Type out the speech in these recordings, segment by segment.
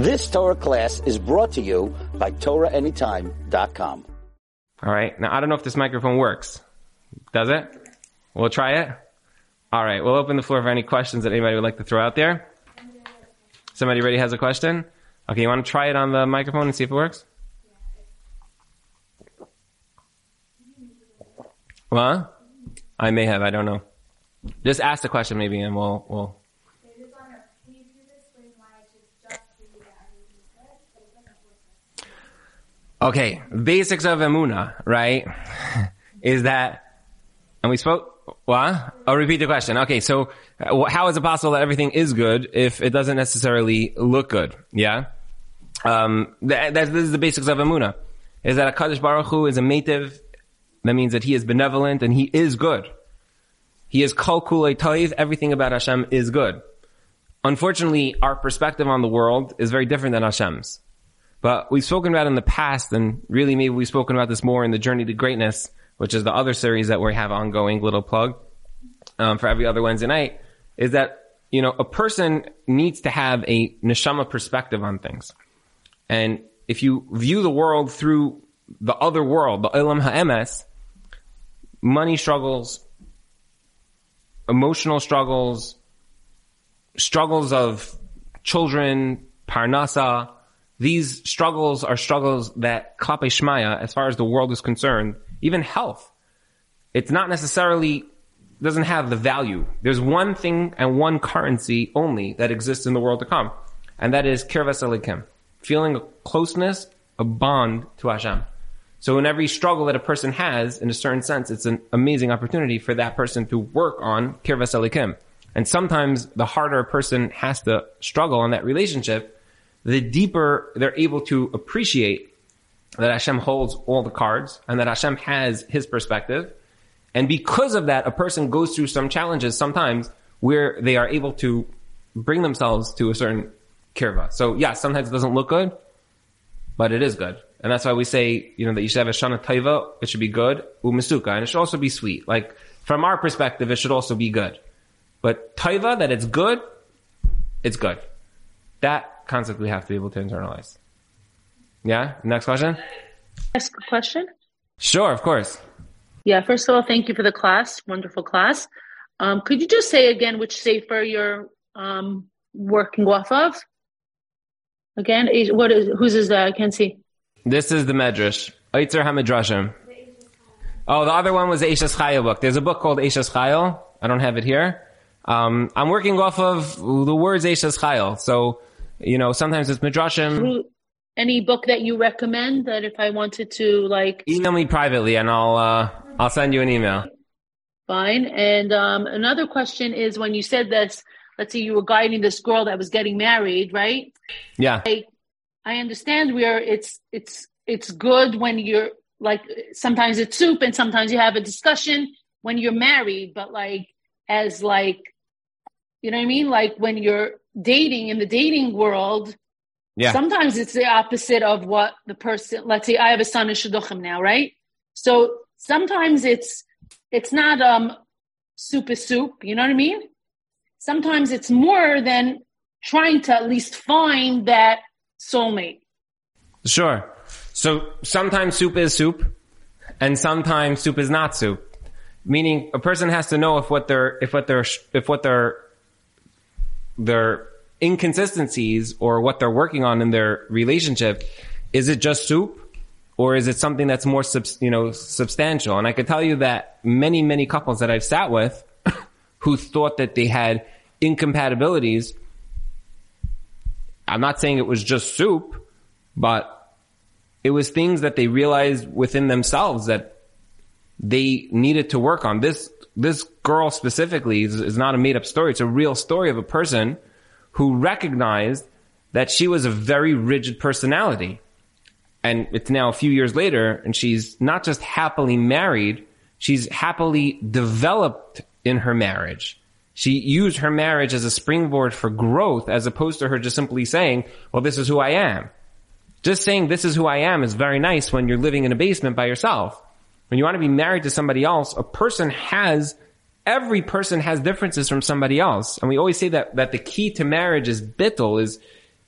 This Torah class is brought to you by TorahAnytime.com. All right. Now, I don't know if this microphone works. Does it? We'll try it. All right. We'll open the floor for any questions that anybody would like to throw out there. Somebody already has a question? Okay. You want to try it on the microphone and see if it works? What? I may have. I don't know. Just ask the question maybe and we'll, we'll. Okay, basics of emuna, right? Is that, and we spoke, what? I'll repeat the question. Okay, so uh, how is it possible that everything is good if it doesn't necessarily look good? Yeah? Um, that, this is the basics of emuna. Is that a Kadosh Baruch Hu is a mative, that means that he is benevolent and he is good. He is kol kulei toiv, everything about Hashem is good. Unfortunately, our perspective on the world is very different than Hashem's. But we've spoken about in the past, and really maybe we've spoken about this more in the Journey to Greatness, which is the other series that we have ongoing, little plug, um, for every other Wednesday night, is that, you know, a person needs to have a neshama perspective on things. And if you view the world through the other world, the Olam Ha'emes, money struggles, emotional struggles, struggles of children, parnasa, these struggles are struggles that klape shmaya, as far as the world is concerned, even health, it's not necessarily doesn't have the value. There's one thing and one currency only that exists in the world to come, and that is kirvas Elokim, feeling a closeness, a bond to Hashem. So in every struggle that a person has, in a certain sense, it's an amazing opportunity for that person to work on kirvas Elokim. And sometimes the harder a person has to struggle on that relationship, the deeper they're able to appreciate that Hashem holds all the cards and that Hashem has his perspective. And because of that, a person goes through some challenges sometimes where they are able to bring themselves to a certain kirva. So yeah, sometimes it doesn't look good, but it is good. And that's why we say, you know, that you should have a shana taiva, it should be good, umisuka, and it should also be sweet. Like, from our perspective, it should also be good. But taiva, that it's good, it's good. That concept we have to be able to internalize. Yeah? Next question? Ask a question? Sure, of course. Yeah, first of all, thank you for the class. Wonderful class. Um, could you just say again which sefer you're um, working off of? Again, what is whose is that? I can't see. This is the Medrash. Otzar HaMidrashim. Oh, the other one was the Eishes Chayil book. There's a book called Eishes Chayil. I don't have it here. Um, I'm working off of the words Eishes Chayil. So, you know, sometimes it's Midrashim. Any book that you recommend that if I wanted to like email me privately and I'll uh, I'll send you an email. Fine. And um, another question is when you said this, let's say you were guiding this girl that was getting married, right? Yeah. I, I understand where it's it's it's good when you're like sometimes it's soup and sometimes you have a discussion when you're married, but like as like you know what I mean? Like when you're dating in the dating world, yeah. sometimes it's the opposite of what the person let's say I have a son in Shidduchim now, right? So sometimes it's it's not um soup is soup, you know what I mean? Sometimes it's more than trying to at least find that soulmate. Sure. So sometimes soup is soup and sometimes soup is not soup. Meaning a person has to know if what they're if what they're if what they're their inconsistencies or what they're working on in their relationship is it just soup? Or is it something that's more you know substantial? And i could tell you that many many couples that i've sat with who thought that they had incompatibilities i'm not saying it was just soup but it was things that they realized within themselves that they needed to work on. This this girl specifically is, is not a made up story. It's a real story of a person who recognized that she was a very rigid personality. And it's now a few years later and she's not just happily married, she's happily developed in her marriage. She used her marriage as a springboard for growth as opposed to her just simply saying, well, this is who I am. Just saying this is who I am is very nice when you're living in a basement by yourself. When you want to be married to somebody else, a person has, every person has differences from somebody else. And we always say that, that the key to marriage is bittul, is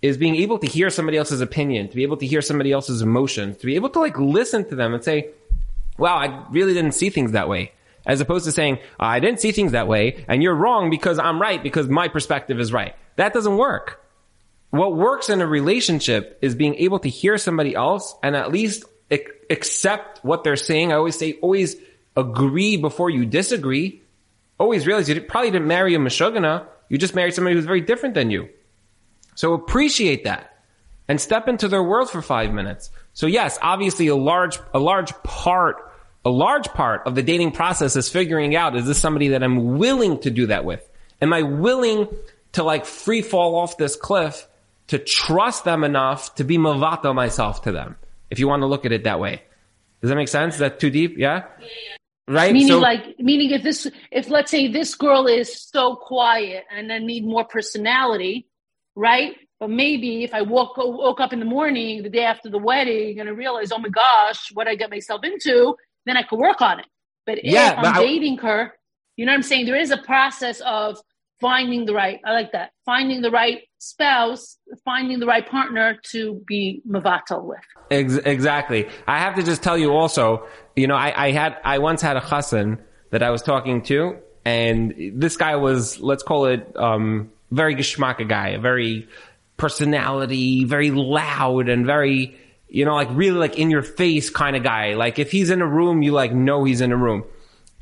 is being able to hear somebody else's opinion, to be able to hear somebody else's emotions, to be able to like listen to them and say, wow, I really didn't see things that way. As opposed to saying, I didn't see things that way and you're wrong because I'm right because my perspective is right. That doesn't work. What works in a relationship is being able to hear somebody else and at least accept what they're saying. I always say, always agree before you disagree. Always realize you probably didn't marry a Meshuggah. You just married somebody who's very different than you. So appreciate that and step into their world for five minutes. So yes, obviously a large, a large part, a large part of the dating process is figuring out, is this somebody that I'm willing to do that with? Am I willing to like free fall off this cliff to trust them enough to be mavato myself to them? If you want to look at it that way. Does that make sense? Is that too deep? Yeah. Right. Meaning So- like meaning if this if let's say this girl is so quiet and then need more personality, right? But maybe if I woke woke up in the morning the day after the wedding and I realize, oh my gosh, what I get myself into, then I could work on it. But Yeah, if I'm I- dating her, you know what I'm saying? There is a process of finding the right. I like that. Finding the right spouse, finding the right partner to be mavatal with. Ex- exactly. I have to just tell you also, you know, I, I had, I once had a chassan that I was talking to, and this guy was, let's call it, um, very geschmacka guy, a very personality, very loud and very, you know, like really like in your face kind of guy. Like if he's in a room, you like know he's in a room.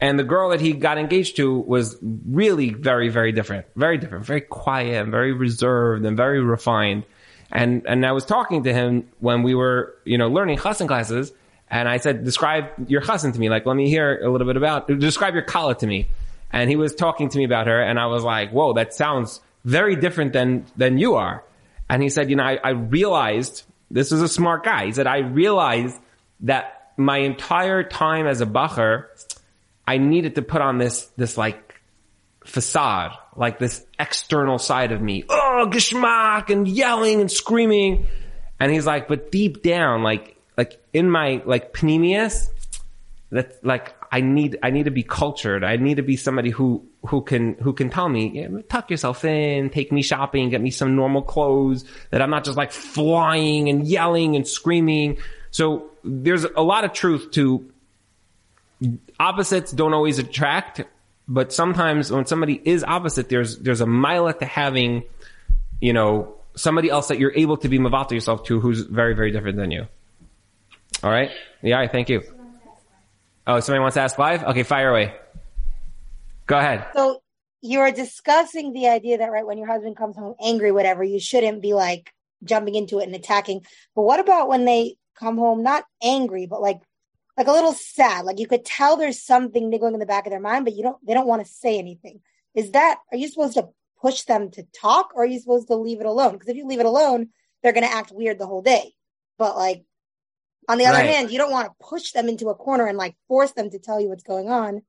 And the girl that he got engaged to was really very, very different, very different, very quiet and very reserved and very refined. And, and I was talking to him when we were, you know, learning chassan classes. And I said, describe your chassan to me. Like, let me hear a little bit about, describe your kala to me. And he was talking to me about her. And I was like, whoa, that sounds very different than, than you are. And he said, you know, I, I realized this is a smart guy. He said, I realized that my entire time as a bacher, I needed to put on this, this like facade, like this external side of me. Oh, geschmack and yelling and screaming. And he's like, but deep down, like, like in my, like, pnimius, that like I need I need to be cultured. I need to be somebody who who can who can tell me tuck yourself in, take me shopping, get me some normal clothes. That I'm not just like flying and yelling and screaming. So there's a lot of truth to opposites don't always attract, but sometimes when somebody is opposite, there's there's a mile to having, you know, somebody else that you're able to be mavato yourself to who's very very different than you. All right. Yeah. Thank you. Oh, somebody wants to ask live? Okay, fire away. Go ahead. So you are discussing the idea that right when your husband comes home angry, whatever, you shouldn't be like jumping into it and attacking. But what about when they come home not angry, but like like a little sad? Like you could tell there's something niggling in the back of their mind, but you don't they don't want to say anything. Is that are you supposed to push them to talk or are you supposed to leave it alone? Because if you leave it alone, they're gonna act weird the whole day. But like on the other Right. hand, you don't want to push them into a corner and like force them to tell you what's going on.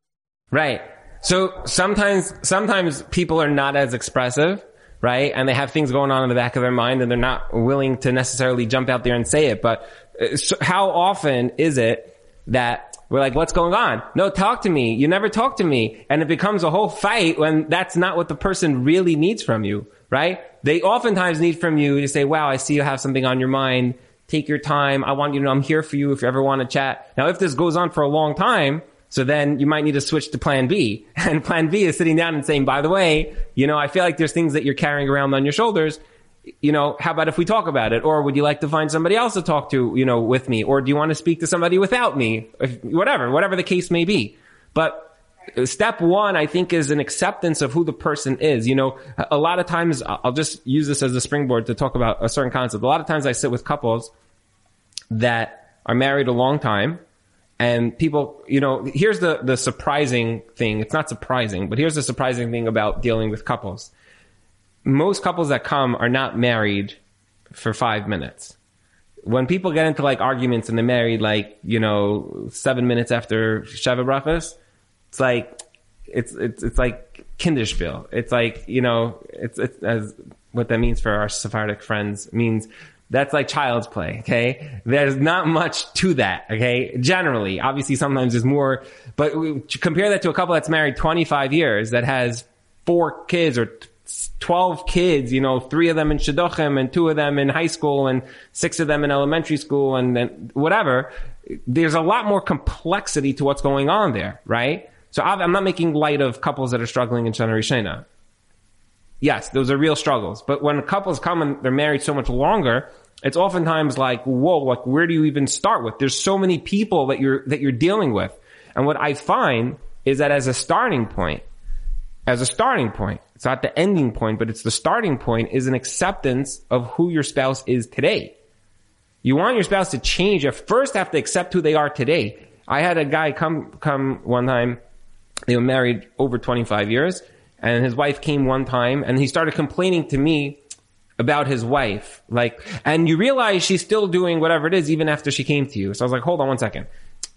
Right. So sometimes, sometimes people are not as expressive, right? And they have things going on in the back of their mind and they're not willing to necessarily jump out there and say it. But uh, so how often is it that we're like, what's going on? No, talk to me. You never talk to me. And it becomes a whole fight when that's not what the person really needs from you, right? They oftentimes need from you to say, wow, I see you have something on your mind. Take your time. I want you to know I'm here for you if you ever want to chat. Now, if this goes on for a long time, so then you might need to switch to plan B. And plan B is sitting down and saying, by the way, you know, I feel like there's things that you're carrying around on your shoulders. You know, how about if we talk about it? Or would you like to find somebody else to talk to, you know, with me? Or do you want to speak to somebody without me? If, whatever, whatever the case may be. But step one, I think, is an acceptance of who the person is. You know, a lot of times, I'll just use this as a springboard to talk about a certain concept. A lot of times I sit with couples that are married a long time and people, you know, here's the, the surprising thing. It's not surprising, but here's the surprising thing about dealing with couples. Most couples that come are not married for five minutes. When people get into like arguments and they're married like, you know, seven minutes after Sheva Brachas, it's like, it's, it's, it's like Kinderspiel. It's like, you know, it's, it's as what that means for our Sephardic friends means that's like child's play. Okay. There's not much to that. Okay. Generally, obviously sometimes there's more, but we- compare that to a couple that's married 25 years that has four kids or 12 kids, you know, three of them in Shidduchim and two of them in high school and six of them in elementary school and then whatever. There's a lot more complexity to what's going on there, right? So I'm not making light of couples that are struggling in Shana Rishona. Yes, those are real struggles. But when couples come and they're married so much longer, it's oftentimes like, whoa, like where do you even start with? There's so many people that you're, that you're dealing with. And what I find is that as a starting point, as a starting point, it's not the ending point, but it's the starting point is an acceptance of who your spouse is today. You want your spouse to change. You first have to accept who they are today. I had a guy come, come one time. They were married over 25 years and his wife came one time and he started complaining to me about his wife. Like, and you realize she's still doing whatever it is even after she came to you. So I was like, hold on one second.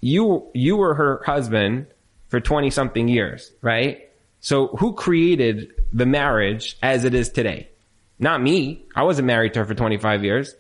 You, you were her husband for 20 something years, right? So who created the marriage as it is today? Not me. I wasn't married to her for 25 years.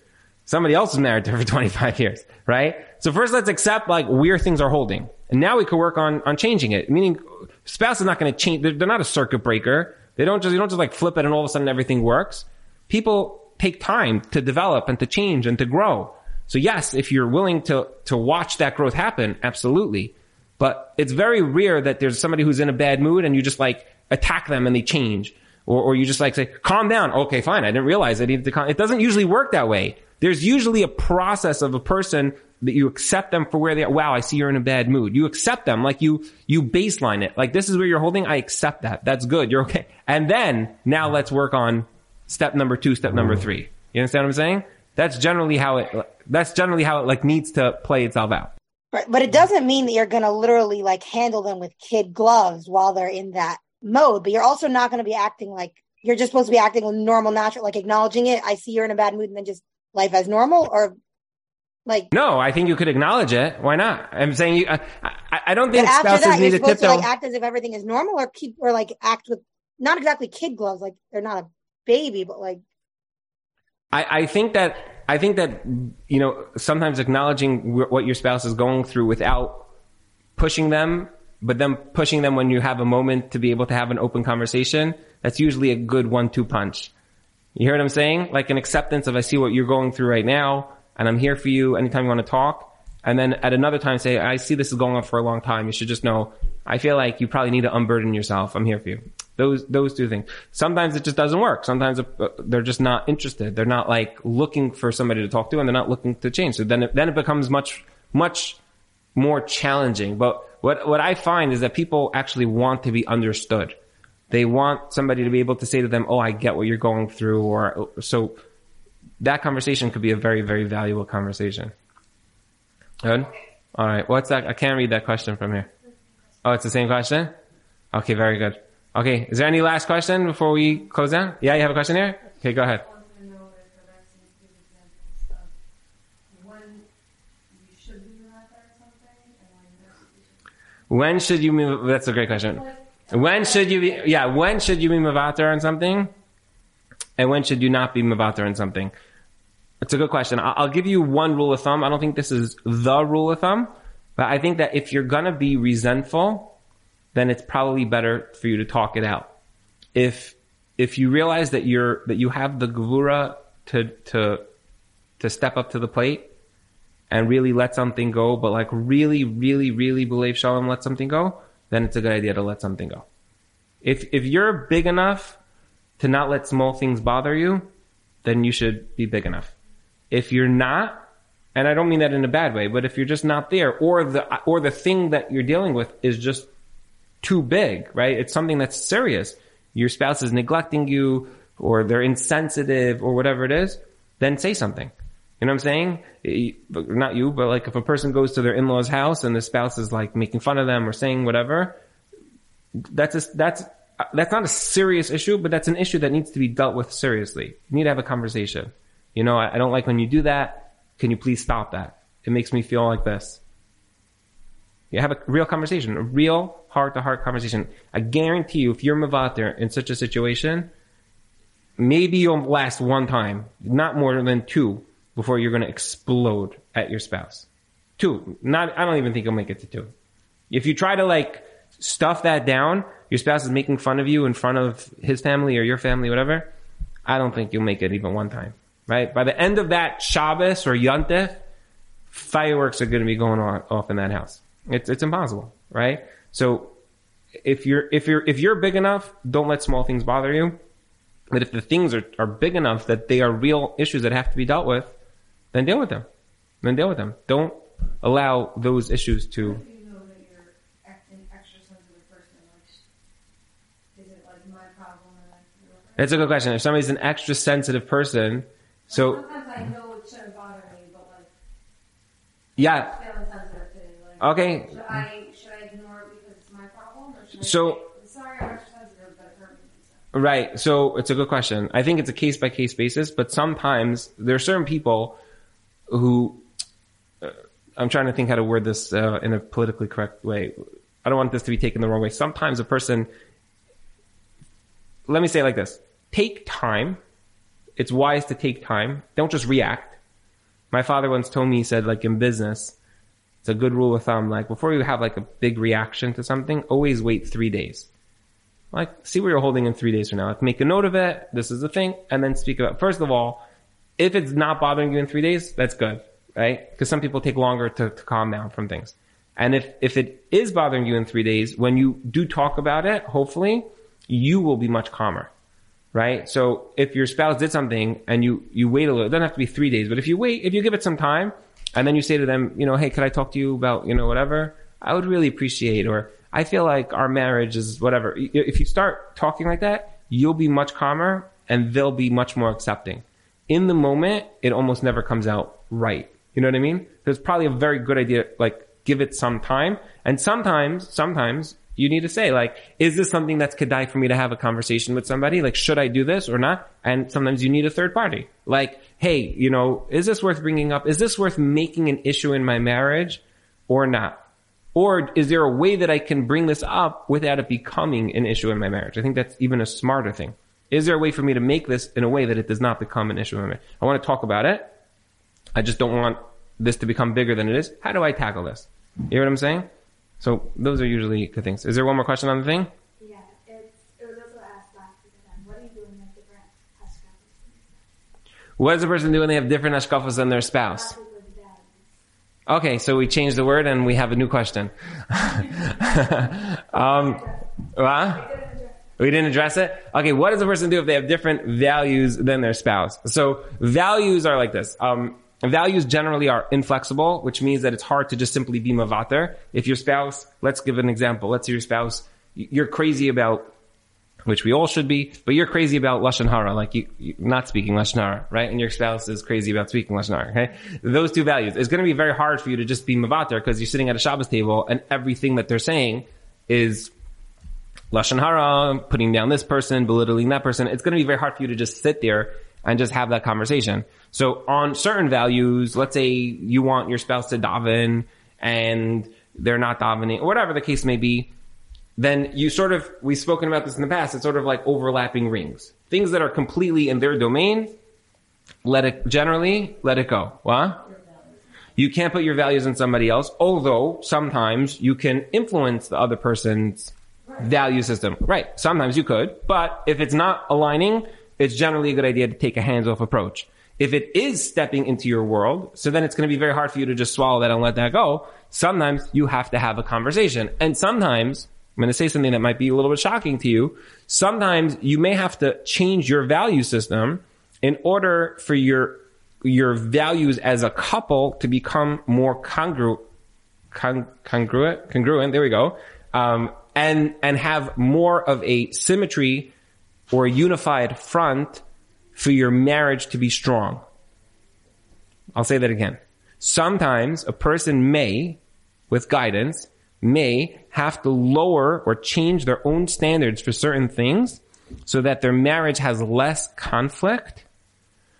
Somebody else was married to her for 25 years, right? So first let's accept like where things are holding. And now we could work on, on changing it. Meaning spouse is not going to change. They're, they're not a circuit breaker. They don't just, you don't just like flip it and all of a sudden everything works. People take time to develop and to change and to grow. So yes, if you're willing to, to watch that growth happen, absolutely. But it's very rare that there's somebody who's in a bad mood and you just like attack them and they change. Or, or you just like say, calm down. Okay, fine. I didn't realize I needed to calm. It doesn't usually work that way. There's usually a process of a person that you accept them for where they are. Wow, I see you're in a bad mood. You accept them like you, you baseline it. Like this is where you're holding. I accept that. That's good. You're okay. And then now let's work on step number two, step number three. You understand what I'm saying? That's generally how it, that's generally how it like needs to play itself out. Right. But it doesn't mean that you're going to literally like handle them with kid gloves while they're in that mode, but you're also not going to be acting like you're just supposed to be acting normal, natural, like acknowledging it. I see you're in a bad mood and then just life as normal or like no, I think you could acknowledge it. Why not? I'm saying you. Uh, I, I, I don't think after spouses that, need you're to supposed to like act as if everything is normal or keep or like act with not exactly kid gloves, like they're not a baby, but like I, I think that I think that you know sometimes acknowledging what your spouse is going through without pushing them, but then pushing them when you have a moment to be able to have an open conversation. That's usually a good one-two punch. You hear what I'm saying? Like an acceptance of I see what you're going through right now, and I'm here for you anytime you want to talk. And then at another time say, I see this is going on for a long time. You should just know, I feel like you probably need to unburden yourself. I'm here for you. Those, those two things. Sometimes it just doesn't work. Sometimes uh, they're just not interested. They're not like looking for somebody to talk to and they're not looking to change. So then it, then it becomes much, much more challenging. But what, what I find is that people actually want to be understood. They want somebody to be able to say to them, Oh, I get what you're going through. Or so that conversation could be a very, very valuable conversation. Good. All right. What's that? I can't read that question from here. Oh, it's the same question? Okay, very good. Okay, is there any last question before we close down? Yeah, you have a question here? Okay, go ahead. When should you move? That's a great question. When should you be? Yeah, when should you be mavater on something, and when should you not be mavater on something? It's a good question. I'll give you one rule of thumb. I don't think this is the rule of thumb, but I think that if you're gonna be resentful, then it's probably better for you to talk it out. If if you realize that you're that you have the gvura to to to step up to the plate and really let something go, but like really, really, really believe shalom, let something go, then it's a good idea to let something go. If if you're big enough to not let small things bother you, then you should be big enough. If you're not, and I don't mean that in a bad way, but if you're just not there, or the or the thing that you're dealing with is just too big, right? It's something that's serious. Your spouse is neglecting you, or they're insensitive, or whatever it is. Then say something. You know what I'm saying? Not you, but like if a person goes to their in-laws house and the spouse is like making fun of them or saying whatever, that's a, that's that's not a serious issue, but that's an issue that needs to be dealt with seriously. You need to have a conversation. You know, I, I don't like when you do that. Can you please stop that? It makes me feel like this. You have a real conversation, a real heart-to-heart conversation. I guarantee you, if you're mavater in such a situation, maybe you'll last one time, not more than two, before you're going to explode at your spouse. Two, not. I don't even think you'll make it to two. If you try to like stuff that down, your spouse is making fun of you in front of his family or your family, whatever, I don't think you'll make it even one time, right? By the end of that Shabbos or Yontif, fireworks are going to be going on, off in that house. It's, it's impossible, right? So if you're, if you're, if you're big enough, don't let small things bother you. But if the things are, are big enough that they are real issues that have to be dealt with, then deal with them. Then deal with them. Don't allow those issues to, you know that you're act- an extra sensitive person? Like, is it like my problem and I feel like- That's a good question. If somebody's an extra sensitive person, so sometimes I know it shouldn't bother me, but like yeah, I'm feeling sensitive today. Like, okay. should I should I ignore it because it's my problem, or should I So- say, sorry I'm sensitive, but it hurt me? Right. So it's a good question. I think it's a case by case basis, but sometimes there are certain people who uh, I'm trying to think how to word this uh, in a politically correct way. I don't want this to be taken the wrong way. Sometimes a person, let me say it like this: take time. It's wise to take time. Don't just react. My father once told me, he said, like in business, it's a good rule of thumb. Like before you have like a big reaction to something, always wait three days. Like, see where you're holding in three days from now. Like, make a note of it. This is the thing. And then speak about, first of all, if it's not bothering you in three days, that's good, right? Because some people take longer to, to calm down from things. And if, if it is bothering you in three days, when you do talk about it, hopefully you will be much calmer, right? So if your spouse did something and you, you wait a little, it doesn't have to be three days, but if you wait, if you give it some time and then you say to them, you know, hey, could I talk to you about, you know, whatever? I would really appreciate, or I feel like our marriage is whatever. If you start talking like that, you'll be much calmer and they'll be much more accepting. In the moment, it almost never comes out right. You know what I mean? So It's probably a very good idea, like, give it some time. And sometimes, sometimes you need to say, like, is this something that's kedai for me to have a conversation with somebody? Like, should I do this or not? And sometimes you need a third party. Like, hey, you know, is this worth bringing up? Is this worth making an issue in my marriage or not? Or is there a way that I can bring this up without it becoming an issue in my marriage? I think that's even a smarter thing. Is there a way for me to make this in a way that it does not become an issue in my marriage? I want to talk about it. I just don't want this to become bigger than it is. How do I tackle this? You hear what I'm saying? So those are usually good things. Is there one more question on the thing? Yeah, it's, it was also asked last week then, what do you do when you have different hashgrams? What does a person do when they have different hashkafas than their spouse? Last week was bad. Okay, so we changed the word and we have a new question. um, what? We didn't address it? Okay, what does a person do if they have different values than their spouse? So values are like this. Um, values generally are inflexible, which means that it's hard to just simply be mavater. If your spouse, let's give an example. Let's say your spouse, you're crazy about which we all should be, but you're crazy about lashon hara, like you, you not speaking lashon hara, right? And your spouse is crazy about speaking lashon hara. Okay, those two values. It's going to be very hard for you to just be mavater because you're sitting at a Shabbos table and everything that they're saying is lashon hara, putting down this person, belittling that person. It's going to be very hard for you to just sit there and just have that conversation. So on certain values, let's say you want your spouse to daven and they're not davening, or whatever the case may be then you sort of, we've spoken about this in the past, it's sort of like overlapping rings. Things that are completely in their domain, let it, generally, let it go. What? You can't put your values in somebody else, although sometimes you can influence the other person's value system. Right. Sometimes you could, but if it's not aligning, it's generally a good idea to take a hands-off approach. If it is stepping into your world, so then it's going to be very hard for you to just swallow that and let that go. Sometimes you have to have a conversation. And sometimes, I'm going to say something that might be a little bit shocking to you. Sometimes you may have to change your value system in order for your your values as a couple to become more congru- con- congruent. Congruent. There we go. Um, and and have more of a symmetry or a unified front for your marriage to be strong. I'll say that again. Sometimes a person may, with guidance, may have to lower or change their own standards for certain things so that their marriage has less conflict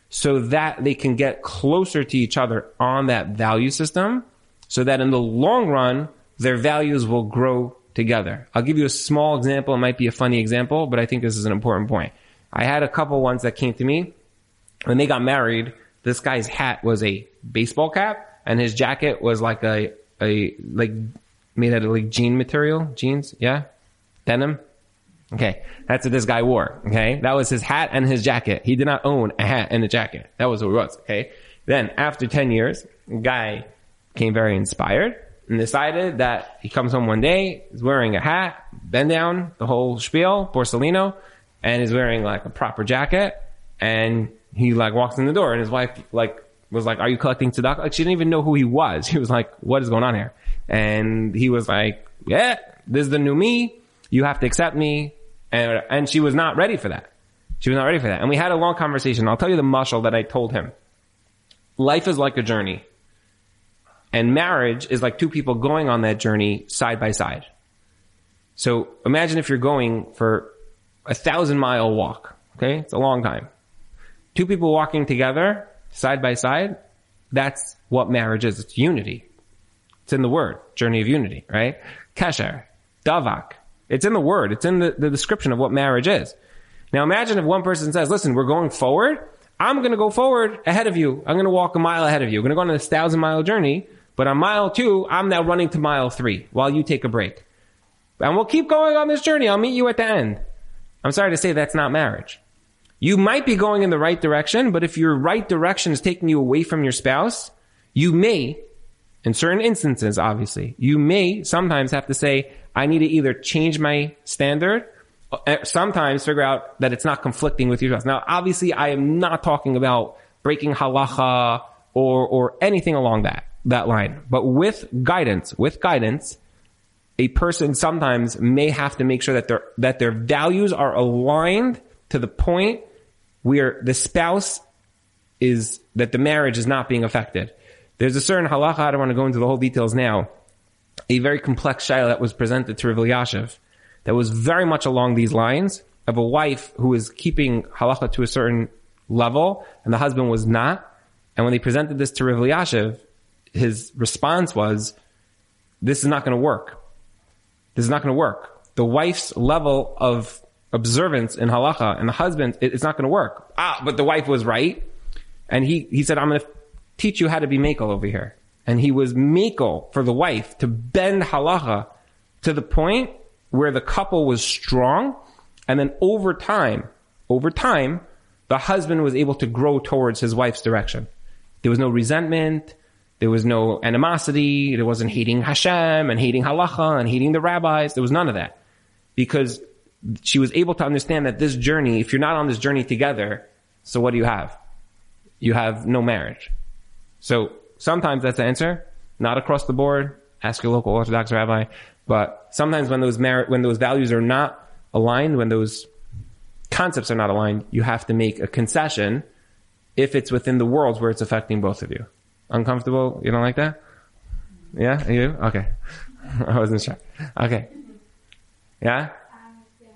so that they can get closer to each other on that value system so that in the long run, their values will grow together. I'll give you a small example. It might be a funny example, but I think this is an important point. I had a couple ones that came to me when they got married. This guy's hat was a baseball cap and his jacket was like a, a, like made out of like jean material, jeans, yeah, denim, Okay. That's what this guy wore. Okay. That was his hat and his jacket. He did not own a hat and a jacket. That was what it was. Okay. Then after 10 years, guy became very inspired and decided that he comes home one day, he's wearing a hat, bend down, the whole spiel, Borsalino, and he's wearing like a proper jacket and he like walks in the door and his wife like was like, are you collecting tzedakah? Like she didn't even know who he was. He was like, what is going on here? And he was like, yeah, this is the new me. You have to accept me. And, and she was not ready for that. She was not ready for that. And we had a long conversation. I'll tell you the mashal that I told him. Life is like a journey. And marriage is like two people going on that journey side by side. So imagine if you're going for a thousand mile walk. Okay. It's a long time. Two people walking together side by side. That's what marriage is. It's unity. It's in the word, journey of unity, right? Kesher, davak. It's in the word. It's in the, the description of what marriage is. Now imagine if one person says, listen, we're going forward. I'm going to go forward ahead of you. I'm going to walk a mile ahead of you. We're going to go on this thousand mile journey. But on mile two, I'm now running to mile three while you take a break. And we'll keep going on this journey. I'll meet you at the end. I'm sorry to say that's not marriage. You might be going in the right direction, but if your right direction is taking you away from your spouse, you may, in certain instances, obviously, you may sometimes have to say, I need to either change my standard, uh, sometimes figure out that it's not conflicting with your spouse. Now, obviously, I am not talking about breaking halacha or, or anything along that, that line. But with guidance, with guidance, a person sometimes may have to make sure that their, that their values are aligned to the point where the spouse is, that the marriage is not being affected. There's a certain halacha, I don't want to go into the whole details now, a very complex shayla that was presented to Rav Elyashiv that was very much along these lines of a wife who was keeping halacha to a certain level and the husband was not. And when they presented this to Rav Elyashiv, his response was, this is not going to work. This is not going to work. The wife's level of observance in halacha and the husband, it, it's not going to work. Ah, but the wife was right. And he, he said, I'm going to teach you how to be makel over here. And he was makel for the wife to bend halacha to the point where the couple was strong. And then over time, over time, the husband was able to grow towards his wife's direction. There was no resentment. There was no animosity. There wasn't hating Hashem and hating halacha and hating the rabbis. There was none of that because she was able to understand that this journey, if you're not on this journey together, so what do you have? You have no marriage. So sometimes that's the answer. Not across the board. Ask your local Orthodox rabbi. But sometimes when those when those values are not aligned, when those concepts are not aligned, you have to make a concession if it's within the worlds where it's affecting both of you. Uncomfortable? You don't like that? Yeah? You? Okay. I wasn't sure. Okay. Yeah? Um, yeah.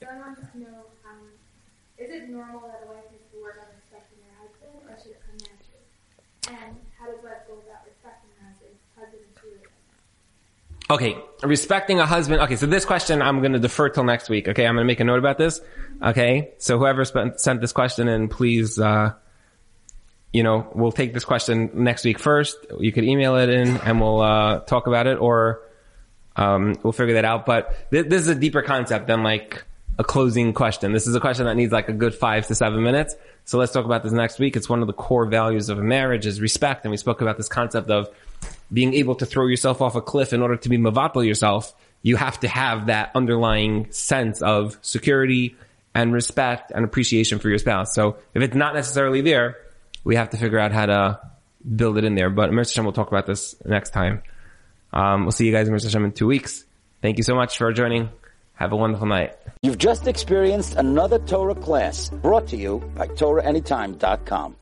So I wanted to know, um, is it normal that a wife needs to work her husband, or should it come naturally? And how does wife go about respecting her husband, husband and truly? Okay, respecting a husband. Okay, so this question I'm going to defer till next week. Okay, I'm going to make a note about this. Okay, so whoever spent, sent this question in, please, uh, you know, we'll take this question next week first. You could email it in and we'll, uh, talk about it or, um, we'll figure that out. But th- this is a deeper concept than like a closing question. This is a question that needs like a good five to seven minutes. So let's talk about this next week. It's one of the core values of a marriage is respect. And we spoke about this concept of being able to throw yourself off a cliff in order to be mavatal yourself. You have to have that underlying sense of security and respect and appreciation for your spouse. So if it's not necessarily there, we have to figure out how to build it in there. But mirtzeh Hashem will talk about this next time. Um, we'll see you guys mirtzeh Hashem in two weeks. Thank you so much for joining. Have a wonderful night. You've just experienced another Torah class brought to you by TorahAnytime.com.